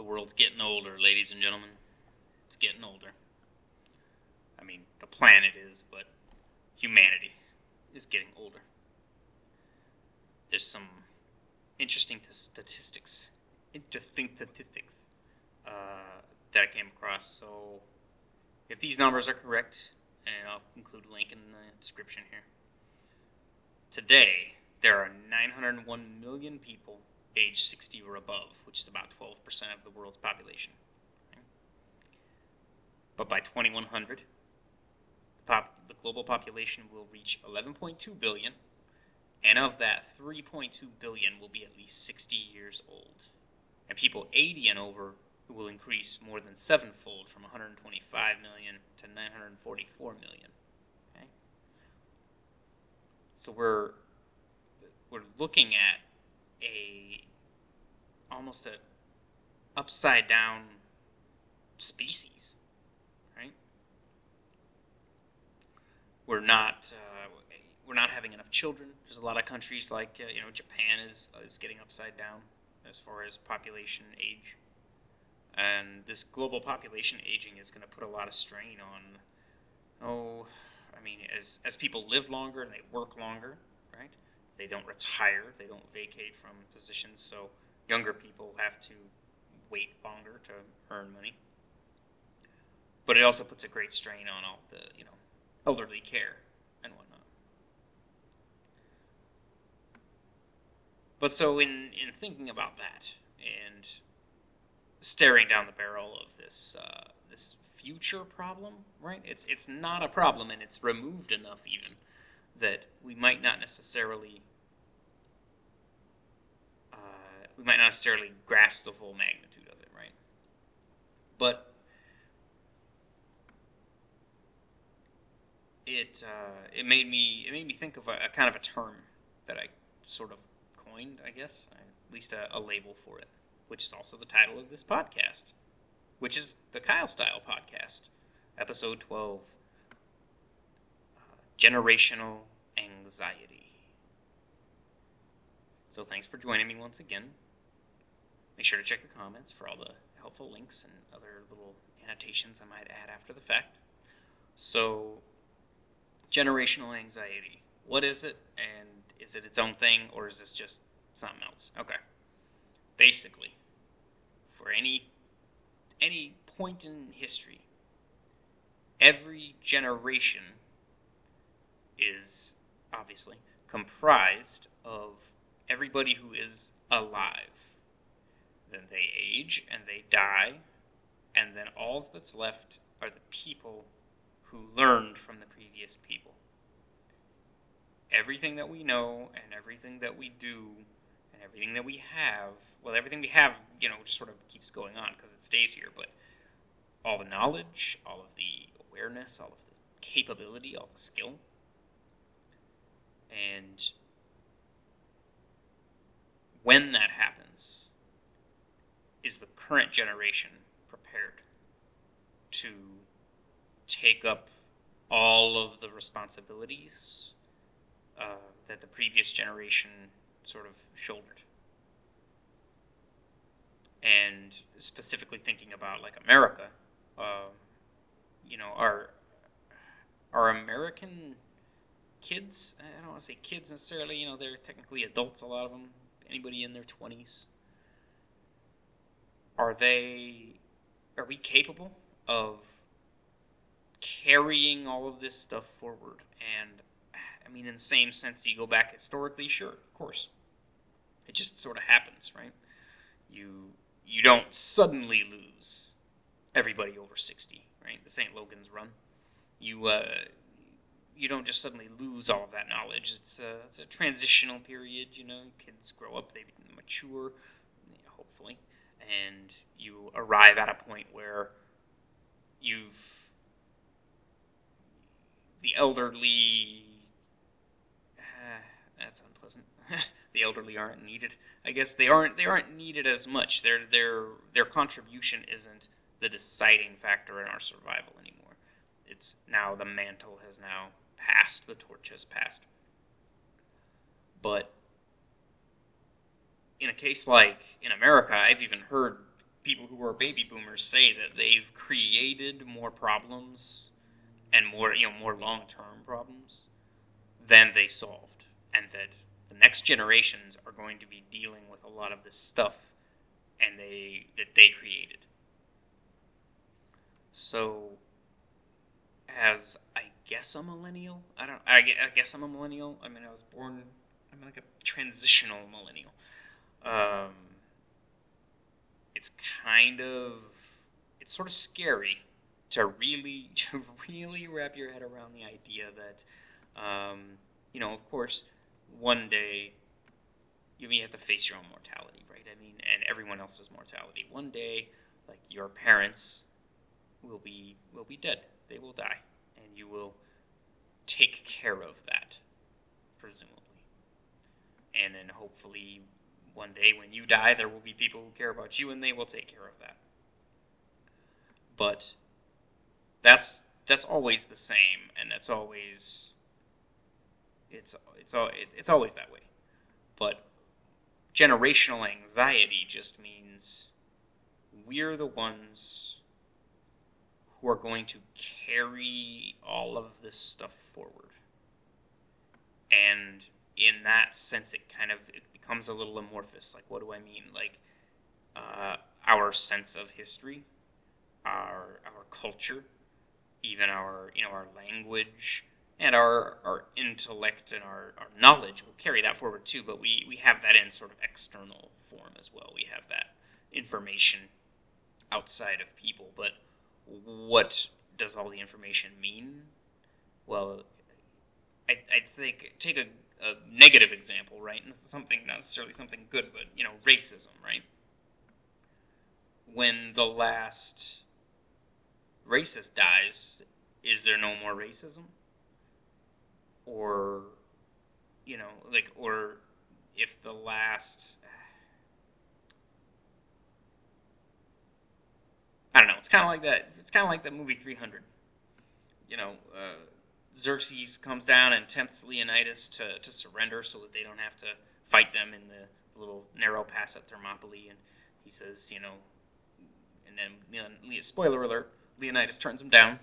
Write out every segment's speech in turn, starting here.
The world's getting older, ladies and gentlemen. It's getting older. I mean, the planet is, but humanity is getting older. There's some interesting statistics, interesting statistics uh, that I came across. So, if these numbers are correct, and I'll include a link in the description here. Today, there are 901 million people age 60 or above, which is about 12% of the world's population. But by 2100, the, pop, the global population will reach 11.2 billion, and of that, 3.2 billion will be at least 60 years old. And people 80 and over will increase more than sevenfold from 125 million to 944 million. Okay? So we're we're looking at a almost a upside down species, right? We're not uh, we're not having enough children. There's a lot of countries like uh, you know Japan is is getting upside down as far as population age, and this global population aging is going to put a lot of strain on. Oh, I mean, as as people live longer and they work longer? They don't retire, they don't vacate from positions, so younger people have to wait longer to earn money. But it also puts a great strain on all the, you know, elderly care and whatnot. But so in, in thinking about that and staring down the barrel of this uh, this future problem, right? It's it's not a problem and it's removed enough even that we might not necessarily we might not necessarily grasp the full magnitude of it, right? But it uh, it made me it made me think of a, a, kind of a term that I sort of coined, I guess, at least a, a label for it, which is also the title of this podcast, which is the Kyle Style Podcast, episode twelve, uh, generational anxiety. So thanks for joining me once again. Make sure to check the comments for all the helpful links and other little annotations I might add after the fact. So, generational anxiety. What is it, and is it its own thing, or is this just something else? Okay. Basically, for any any point in history, every generation is obviously comprised of everybody who is alive then they age and they die, and then all that's left are the people who learned from the previous people. Everything that we know and everything that we do and everything that we have, well, everything we have, you know, just sort of keeps going on because it stays here, but all the knowledge, all of the awareness, all of the capability, all the skill, and when that happens, is the current generation prepared to take up all of the responsibilities uh, that the previous generation sort of shouldered? And specifically thinking about like America, uh, you know, our our American kids, I don't want to say kids necessarily, you know, they're technically adults, a lot of them, anybody in their 20s, are they are we capable of carrying all of this stuff forward? And i mean in the same sense you go back historically sure of course. It just sort of happens right? You you don't suddenly lose everybody over 60 right? The st logan's run. You uh you don't just suddenly lose all of that knowledge. It's a, it's a transitional period you know? Kids grow up they mature hopefully and you arrive at a point where you've the elderly uh, that's unpleasant. The elderly aren't needed. I guess they aren't they aren't needed as much. Their their their contribution isn't the deciding factor in our survival anymore. It's now the mantle has now passed the torch has passed. But in a case like in America, I've even heard people who are baby boomers say that they've created more problems and more you know more long-term problems than they solved and that the next generations are going to be dealing with a lot of this stuff and they that they created. So as I guess a millennial? I don't I, I guess I'm a millennial? I mean I was born I'm like a transitional millennial um, it's kind of it's sort of scary to really to really wrap your head around the idea that um, you know of course one day you may have to face your own mortality right? I mean and everyone else's mortality. One day like your parents will be will be dead. They will die. And you will take care of that presumably. And then hopefully one day when you die, there will be people who care about you and they will take care of that. But that's that's always the same, and that's always it's it's all it's always that way. But generational anxiety just means we're the ones who are going to carry all of this stuff forward. And in that sense, it kind of it becomes a little amorphous. Like, what do I mean? Like, uh, our sense of history, our our culture, even our you know our language and our our intellect and our, our knowledge will carry that forward too. But we we have that in sort of external form as well. We have that information outside of people. But what does all the information mean? Well, I I think take a a negative example, right? And something not necessarily something good, but you know, racism, right? When the last racist dies, is there no more racism? Or you know, like or if the last I don't know, it's kind of like that. It's kind of like that movie 300. You know, uh, Xerxes comes down and tempts Leonidas to, to surrender so that they don't have to fight them in the little narrow pass at Thermopylae. And he says, you know, and then, spoiler alert, Leonidas turns him down.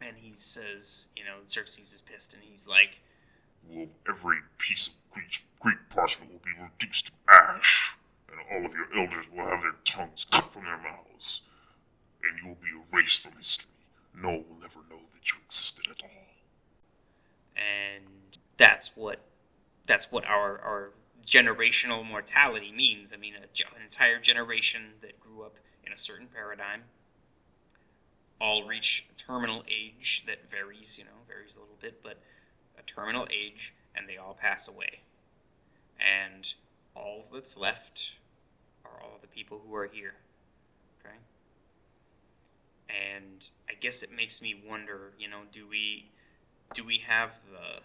And he says, you know, Xerxes is pissed and he's like, Well, every piece of Greek, Greek parchment will be reduced to ash, and all of your elders will have their tongues cut from their mouths, and you will be erased from history. No one will ever know that you existed at all and that's what that's what our our generational mortality means. I mean, a, an entire generation that grew up in a certain paradigm all reach a terminal age that varies, you know, varies a little bit, but a terminal age, and they all pass away. And all that's left are all the people who are here. And I guess it makes me wonder, you know, do we do we have the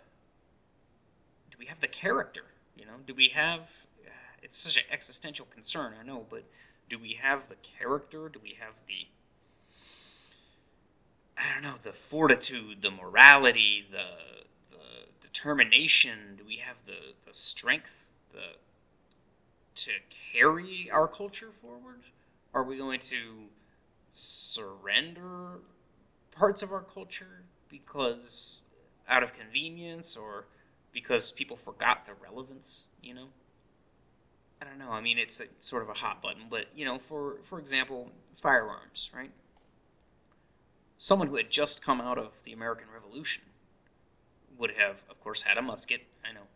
do we have the character? You know, do we have? Uh, it's such an existential concern, I know, but do we have the character? Do we have the I don't know, the fortitude, the morality, the the determination? Do we have the the strength, the to carry our culture forward? Are we going to surrender parts of our culture because out of convenience or because people forgot the relevance, you know? I don't know. I mean, it's a, sort of a hot button, but you know, for for example, firearms, right? Someone who had just come out of the American Revolution would have, of course, had a musket. I know,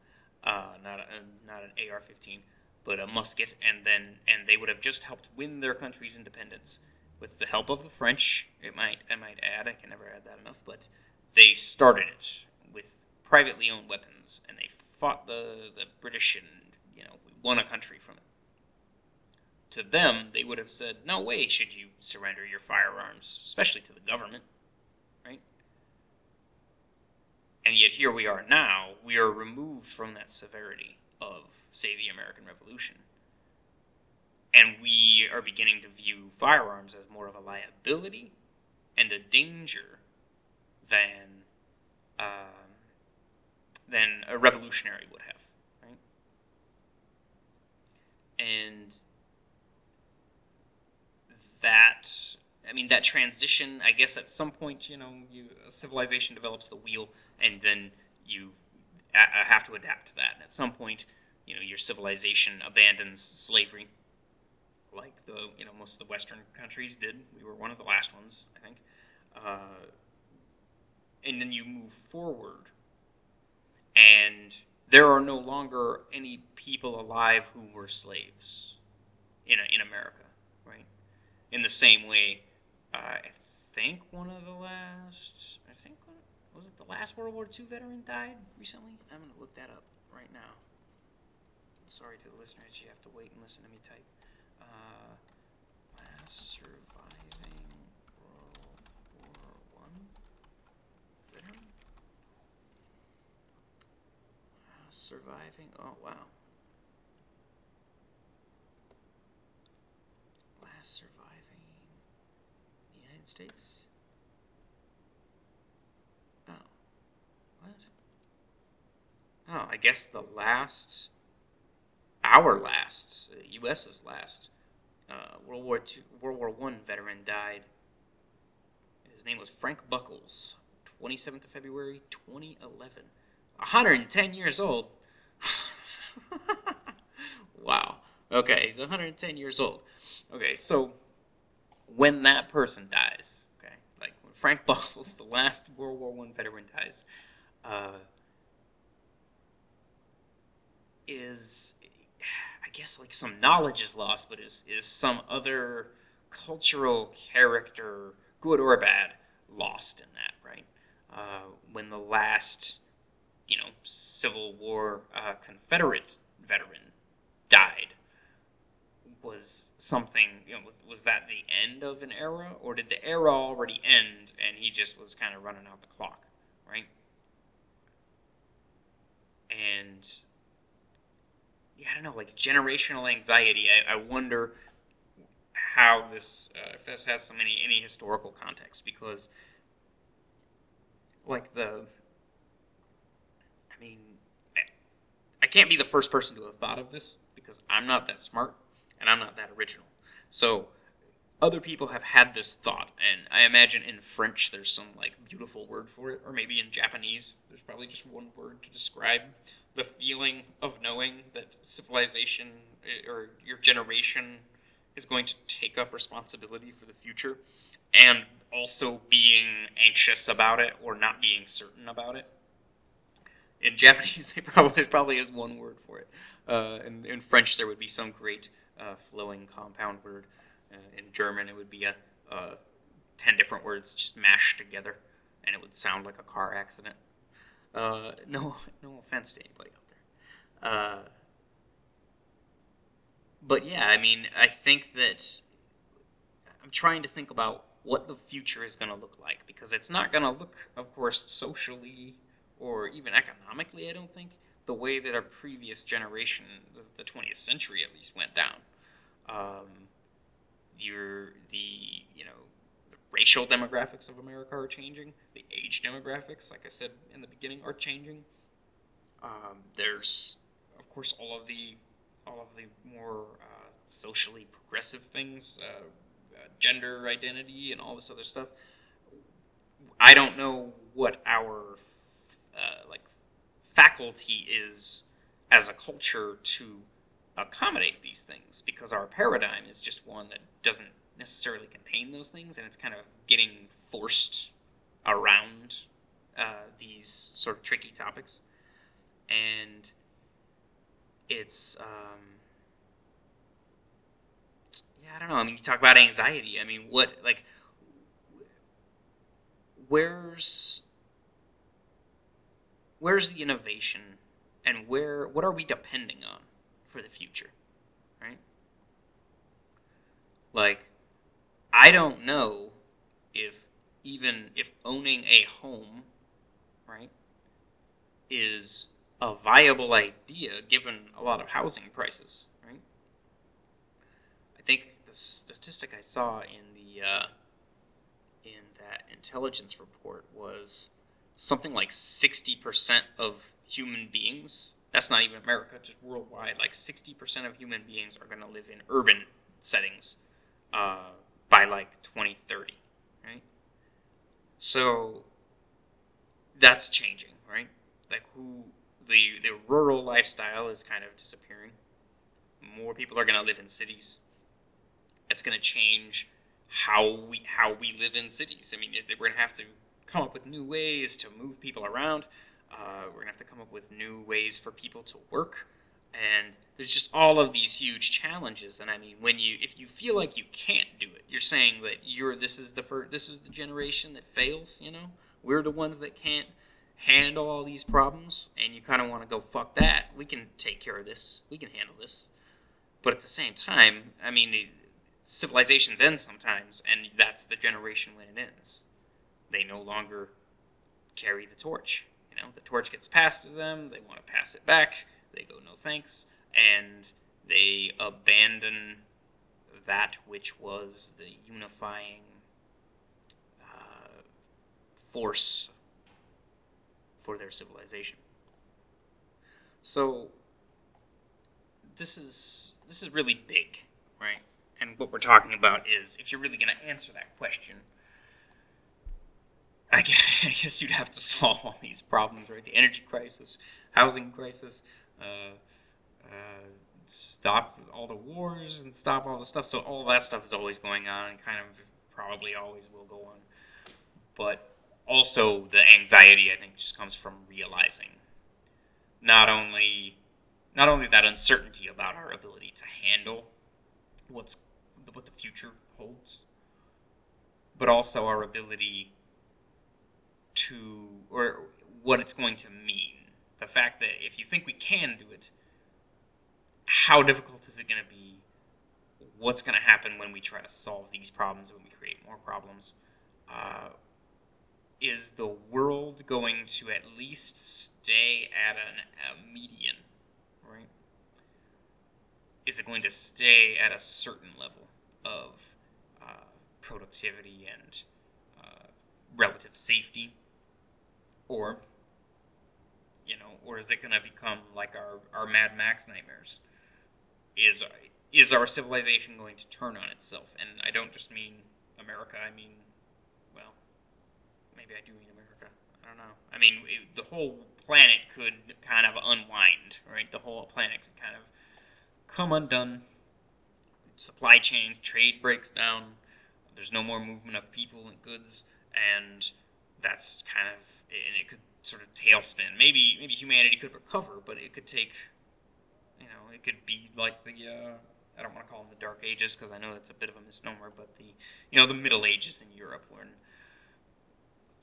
uh, not a, not an AR-15, but a musket, and then and they would have just helped win their country's independence with the help of the French. It might I might add, I can never add that enough, but they started it with privately owned weapons, and they fought the, the British, and you know, we won a country from it. To them, they would have said, "No way should you surrender your firearms, especially to the government." Right? And yet here we are now. We are removed from that severity of, say, the American Revolution. And we are beginning to view firearms as more of a liability and a danger than um, than a revolutionary would have, right? And that I mean that transition. I guess at some point, you know, you civilization develops the wheel, and then you a- have to adapt to that. And at some point, you know, your civilization abandons slavery, like the you know most of the Western countries did. We were one of the last ones, I think. Uh, and then you move forward, and there are no longer any people alive who were slaves in in America, right? In the same way, uh, I think one of the last, I think was it the last World War II veteran died recently? I'm gonna look that up right now. Sorry to the listeners, you have to wait and listen to me type. Uh, last surviving World War One veteran. Last surviving. Oh wow. Last surviving the United States. Oh. What? Oh, I guess the last, our last, U.S.'s last uh, World War II, World War One veteran died. His name was Frank Buckles, 27th of February, 2011. 110 years old. wow. Okay, he's 110 years old. Okay, so when that person dies, okay, like when Frank Buckles, the last World War One veteran, dies, uh, is guess like some knowledge is lost, but is is some other cultural character, good or bad, lost in that, right? Uh, when the last, you know, Civil War uh, Confederate veteran died, was something, you know, was, was that the end of an era, or did the era already end and he just was kind of running out the clock, right? And yeah, I don't know, like generational anxiety. I, I wonder how this, uh, if this has some any any historical context, because like the, I mean, I, I can't be the first person to have thought of this because I'm not that smart and I'm not that original. So other people have had this thought, and I imagine in French there's some like beautiful word for it, or maybe in Japanese there's probably just one word to describe the feeling of knowing that civilization eh, or your generation is going to take up responsibility for the future, and also being anxious about it or not being certain about it. In Japanese, they probably probably has one word for it. Uh, in, in French, there would be some great uh, flowing compound word. Uh, in German, it would be a, a ten different words just mashed together, and it would sound like a car accident. Uh, no, no offense to anybody out there. Uh, but yeah, I mean, I think that I'm trying to think about what the future is going to look like because it's not going to look, of course, socially or even economically. I don't think the way that our previous generation, the 20th century at least, went down. Um, your the you know the racial demographics of America are changing. The age demographics, like I said in the beginning, are changing. Um, there's of course all of the all of the more uh, socially progressive things, uh, uh, gender identity, and all this other stuff. I don't know what our uh, like faculty is as a culture to accommodate these things because our paradigm is just one that doesn't necessarily contain those things and it's kind of getting forced around uh, these sort of tricky topics. And it's um, yeah i don't know i mean you talk about anxiety i mean what like where's where's the innovation and where what are we depending on for the future right? Like i don't know if even if owning a home right is a viable idea given a lot of housing prices right? I think the statistic i saw in the uh, in that intelligence report was something like 60% of human beings, that's not even America, just worldwide, like 60% of human beings are going to live in urban settings uh, by like 2030, right? So that's changing, right? Like who the the rural lifestyle is kind of disappearing. More people are going to live in cities. It's going to change how we how we live in cities. I mean, we're going to have to come up with new ways to move people around. Uh, we're to have to come up with new ways for people to work. And there's just all of these huge challenges. And i mean when you if you feel like you can't do it you're saying that you're this is the first this is the generation that fails you know? We're the ones that can't handle all these problems and you kind of want to go fuck that. We can take care of this. We can handle this. But at the same time i mean civilizations end sometimes and that's the generation when it ends. They no longer carry the torch know the torch gets passed to them they want to pass it back they go, no thanks, and they abandon that which was the unifying uh, force for their civilization. So this is this is really big, right? And what we're talking about is if you're really going to answer that question, I guess, you'd have to solve all these problems, right? The energy crisis, housing crisis, uh, uh, stop all the wars and stop all the stuff. So all that stuff is always going on and kind of probably always will go on. But also the anxiety I think just comes from realizing not only not only that uncertainty about our ability to handle what's what the future holds, but also our ability to or what it's going to mean the fact that if you think we can do it, how difficult is it going to be? What's going to happen when we try to solve these problems, when we create more problems? Uh, is the world going to at least stay at an, a median, right? Is it going to stay at a certain level of uh, productivity and uh, relative safety? Or you know, or is it going to become like our, our Mad Max nightmares? Is is our civilization going to turn on itself? And I don't just mean America. I mean, well, maybe I do mean America. I don't know. I mean, it, the whole planet could kind of unwind, right? The whole planet could kind of come undone. Supply chains, trade breaks down. There's no more movement of people and goods, and that's kind of and it could sort of tailspin. Maybe maybe humanity could recover, but it could take, you know, it could be like the uh, I don't want to call them the Dark Ages because I know that's a bit of a misnomer, but the you know the Middle Ages in Europe when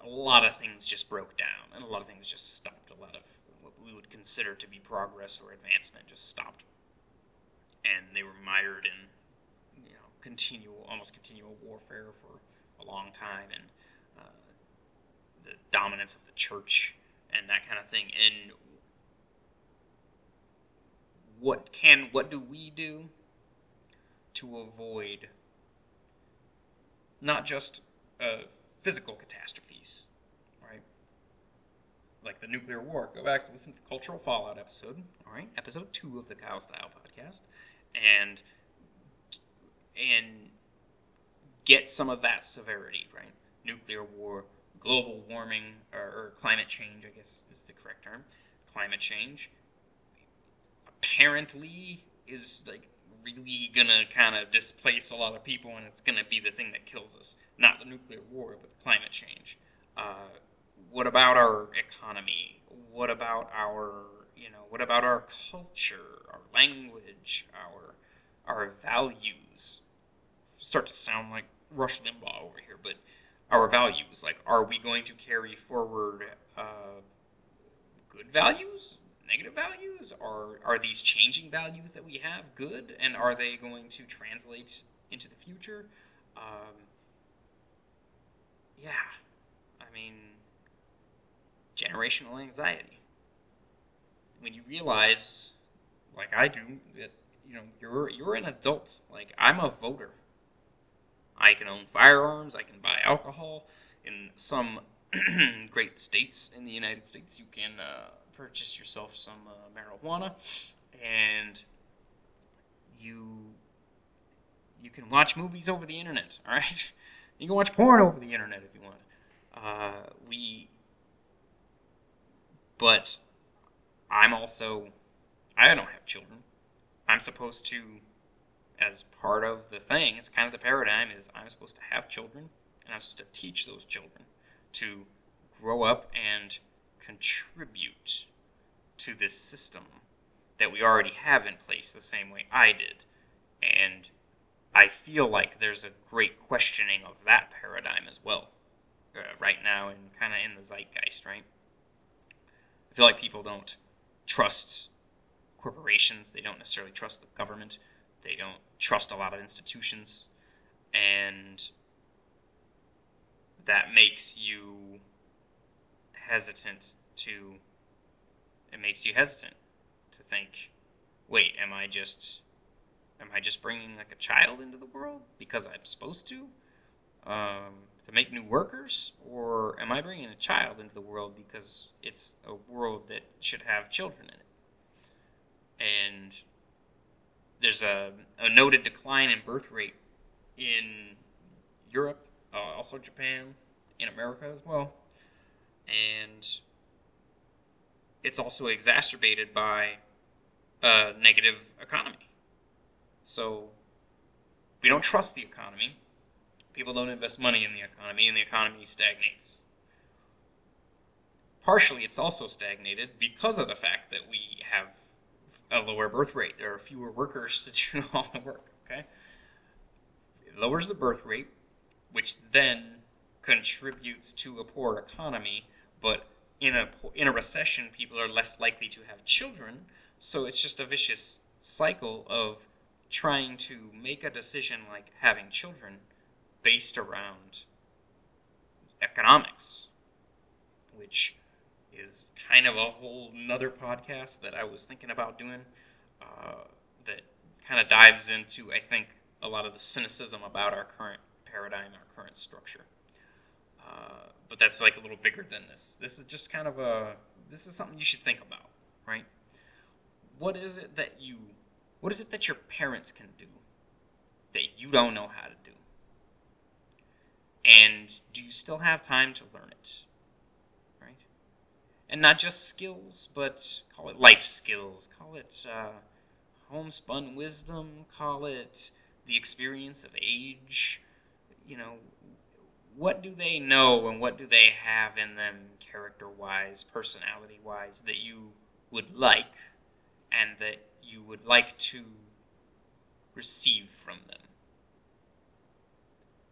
a lot of things just broke down and a lot of things just stopped. A lot of what we would consider to be progress or advancement just stopped, and they were mired in you know continual almost continual warfare for a long time and the dominance of the church and that kind of thing. And what can what do we do to avoid not just uh, physical catastrophes, right? Like the nuclear war. Go back to listen to the cultural fallout episode. All right, episode two of the Kyle Style podcast, and and get some of that severity, right? Nuclear war, global warming or, or climate change, I guess is the correct term. Climate change apparently is like really gonna kind of displace a lot of people, and it's gonna be the thing that kills us, not the nuclear war, but climate change. Uh, what about our economy? What about our, you know, what about our culture, our language, our our values? Start to sound like Rush Limbaugh over here, but our values. Like, are we going to carry forward uh, good values, negative values? Are are these changing values that we have good, and are they going to translate into the future? Um, yeah, I mean, generational anxiety. When you realize, like I do, that you know you're you're an adult. Like I'm a voter. I can own firearms, I can buy alcohol. In some great states in the United States, you can uh, purchase yourself some uh, marijuana, and you You can watch movies over the internet, all right? You can watch porn over the internet if you want. Uh, we, but I'm also, I don't have children. I'm supposed to, as part of the thing, it's kind of the paradigm is I'm supposed to have children, and I'm supposed to teach those children to grow up and contribute to this system that we already have in place the same way I did. And I feel like there's a great questioning of that paradigm as well, uh, right now, and kind of in the zeitgeist, right? I feel like people don't trust corporations, they don't necessarily trust the government, they don't trust a lot of institutions, and that makes you hesitant to it makes you hesitant to think wait am i just am i just bringing like a child into the world because i'm supposed to um, to make new workers? Or am i bringing a child into the world because it's a world that should have children in it? And there's a, a noted decline in birth rate in europe uh, also japan in america as well and it's also exacerbated by a negative economy. So we don't trust the economy. People don't invest money in the economy, and the economy stagnates. Partially, it's also stagnated because of the fact that we have a lower birth rate. There are fewer workers to do all the work. Okay, it lowers the birth rate, which then contributes to a poor economy, but in a in a recession, people are less likely to have children. So it's just a vicious cycle of trying to make a decision like having children based around economics, which is kind of a whole another podcast that I was thinking about doing uh, that kind of dives into, I think, a lot of the cynicism about our current paradigm, our current structure. Uh, but that's like a little bigger than this. This is just kind of a this is something you should think about, right? What is it that you what is it that your parents can do that you don't know how to do? And do you still have time to learn it? And not just skills, but call it life skills, call it uh, homespun wisdom, call it the experience of age, you know, what do they know and what do they have in them character wise, personality wise that you would like and that you would like to receive from them?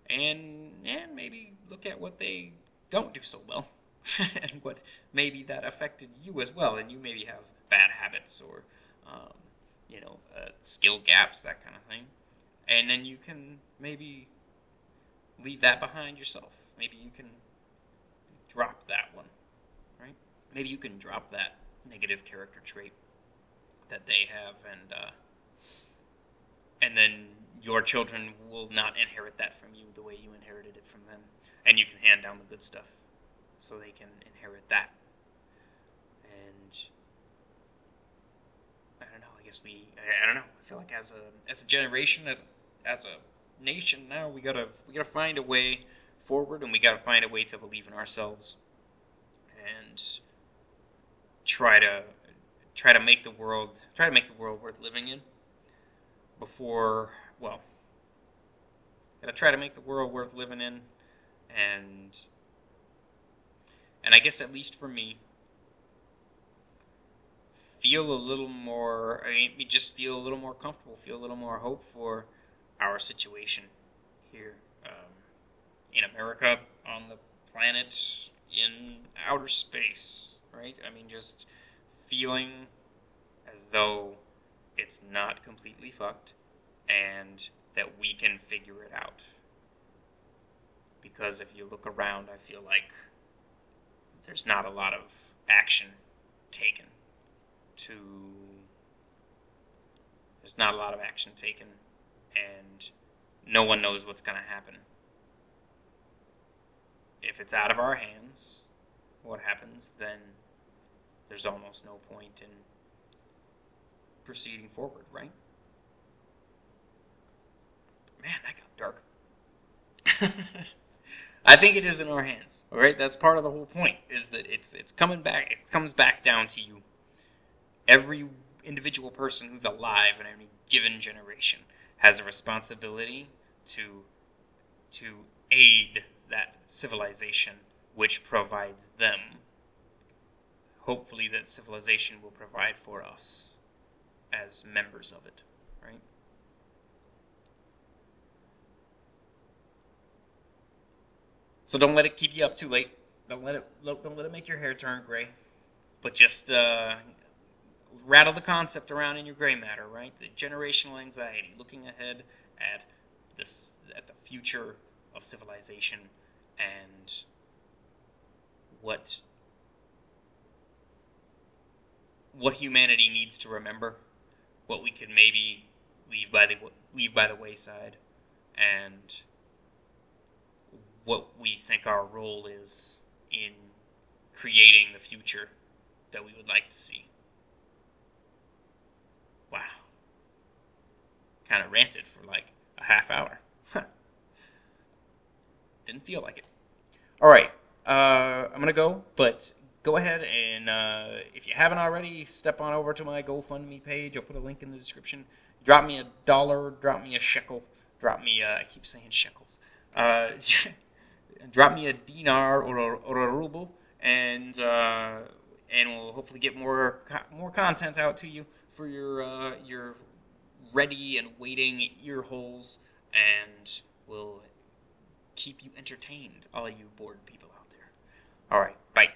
And and maybe look at what they don't do so well and what maybe that affected you as well and you maybe have bad habits or um, you know uh, skill gaps that kind of thing and then you can maybe leave that behind yourself. Maybe you can drop that one, right? Maybe you can drop that negative character trait that they have, and uh, and then your children will not inherit that from you the way you inherited it from them, and you can hand down the good stuff, so they can inherit that. And I don't know. I guess we. I, I don't know. I feel like as a as a generation, as as a nation now. We gotta we gotta find a way forward, and we gotta find a way to believe in ourselves, and try to try to make the world try to make the world worth living in. Before, well, gotta try to make the world worth living in, and and I guess at least for me, feel a little more. I mean, just feel a little more comfortable, feel a little more hope for our situation here um, in America, on the planet, in outer space, right? I mean, just feeling as though it's not completely fucked and that we can figure it out. Because if you look around, I feel like there's not a lot of action taken to. There's not a lot of action taken and no one knows what's going to happen. If it's out of our hands, what happens, then there's almost no point in proceeding forward, right? Man, that got dark. I think it is in our hands. All right, that's part of the whole point. Is that it's it's coming back. It comes back down to you. Every individual person who's alive in any given generation has a responsibility to to aid that civilization which provides them. Hopefully, that civilization will provide for us as members of it, right? So don't let it keep you up too late. Don't let it don't let it make your hair turn gray. But just uh, rattle the concept around in your gray matter, right? The generational anxiety, looking ahead at this at the future of civilization and what what humanity needs to remember, what we could maybe leave by the leave by the wayside, and what we think our role is in creating the future that we would like to see. Wow. Kind of ranted for like a half hour. Didn't feel like it. All right. Uh, I'm going to go, but go ahead and uh, if you haven't already, step on over to my GoFundMe page. I'll put a link in the description. Drop me a dollar, drop me a shekel, drop me, uh, I keep saying shekels. Drop me a dinar or a, or a ruble, and uh, and we'll hopefully get more more content out to you for your uh, your ready and waiting ear holes, and we'll keep you entertained, all you bored people out there. All right, bye.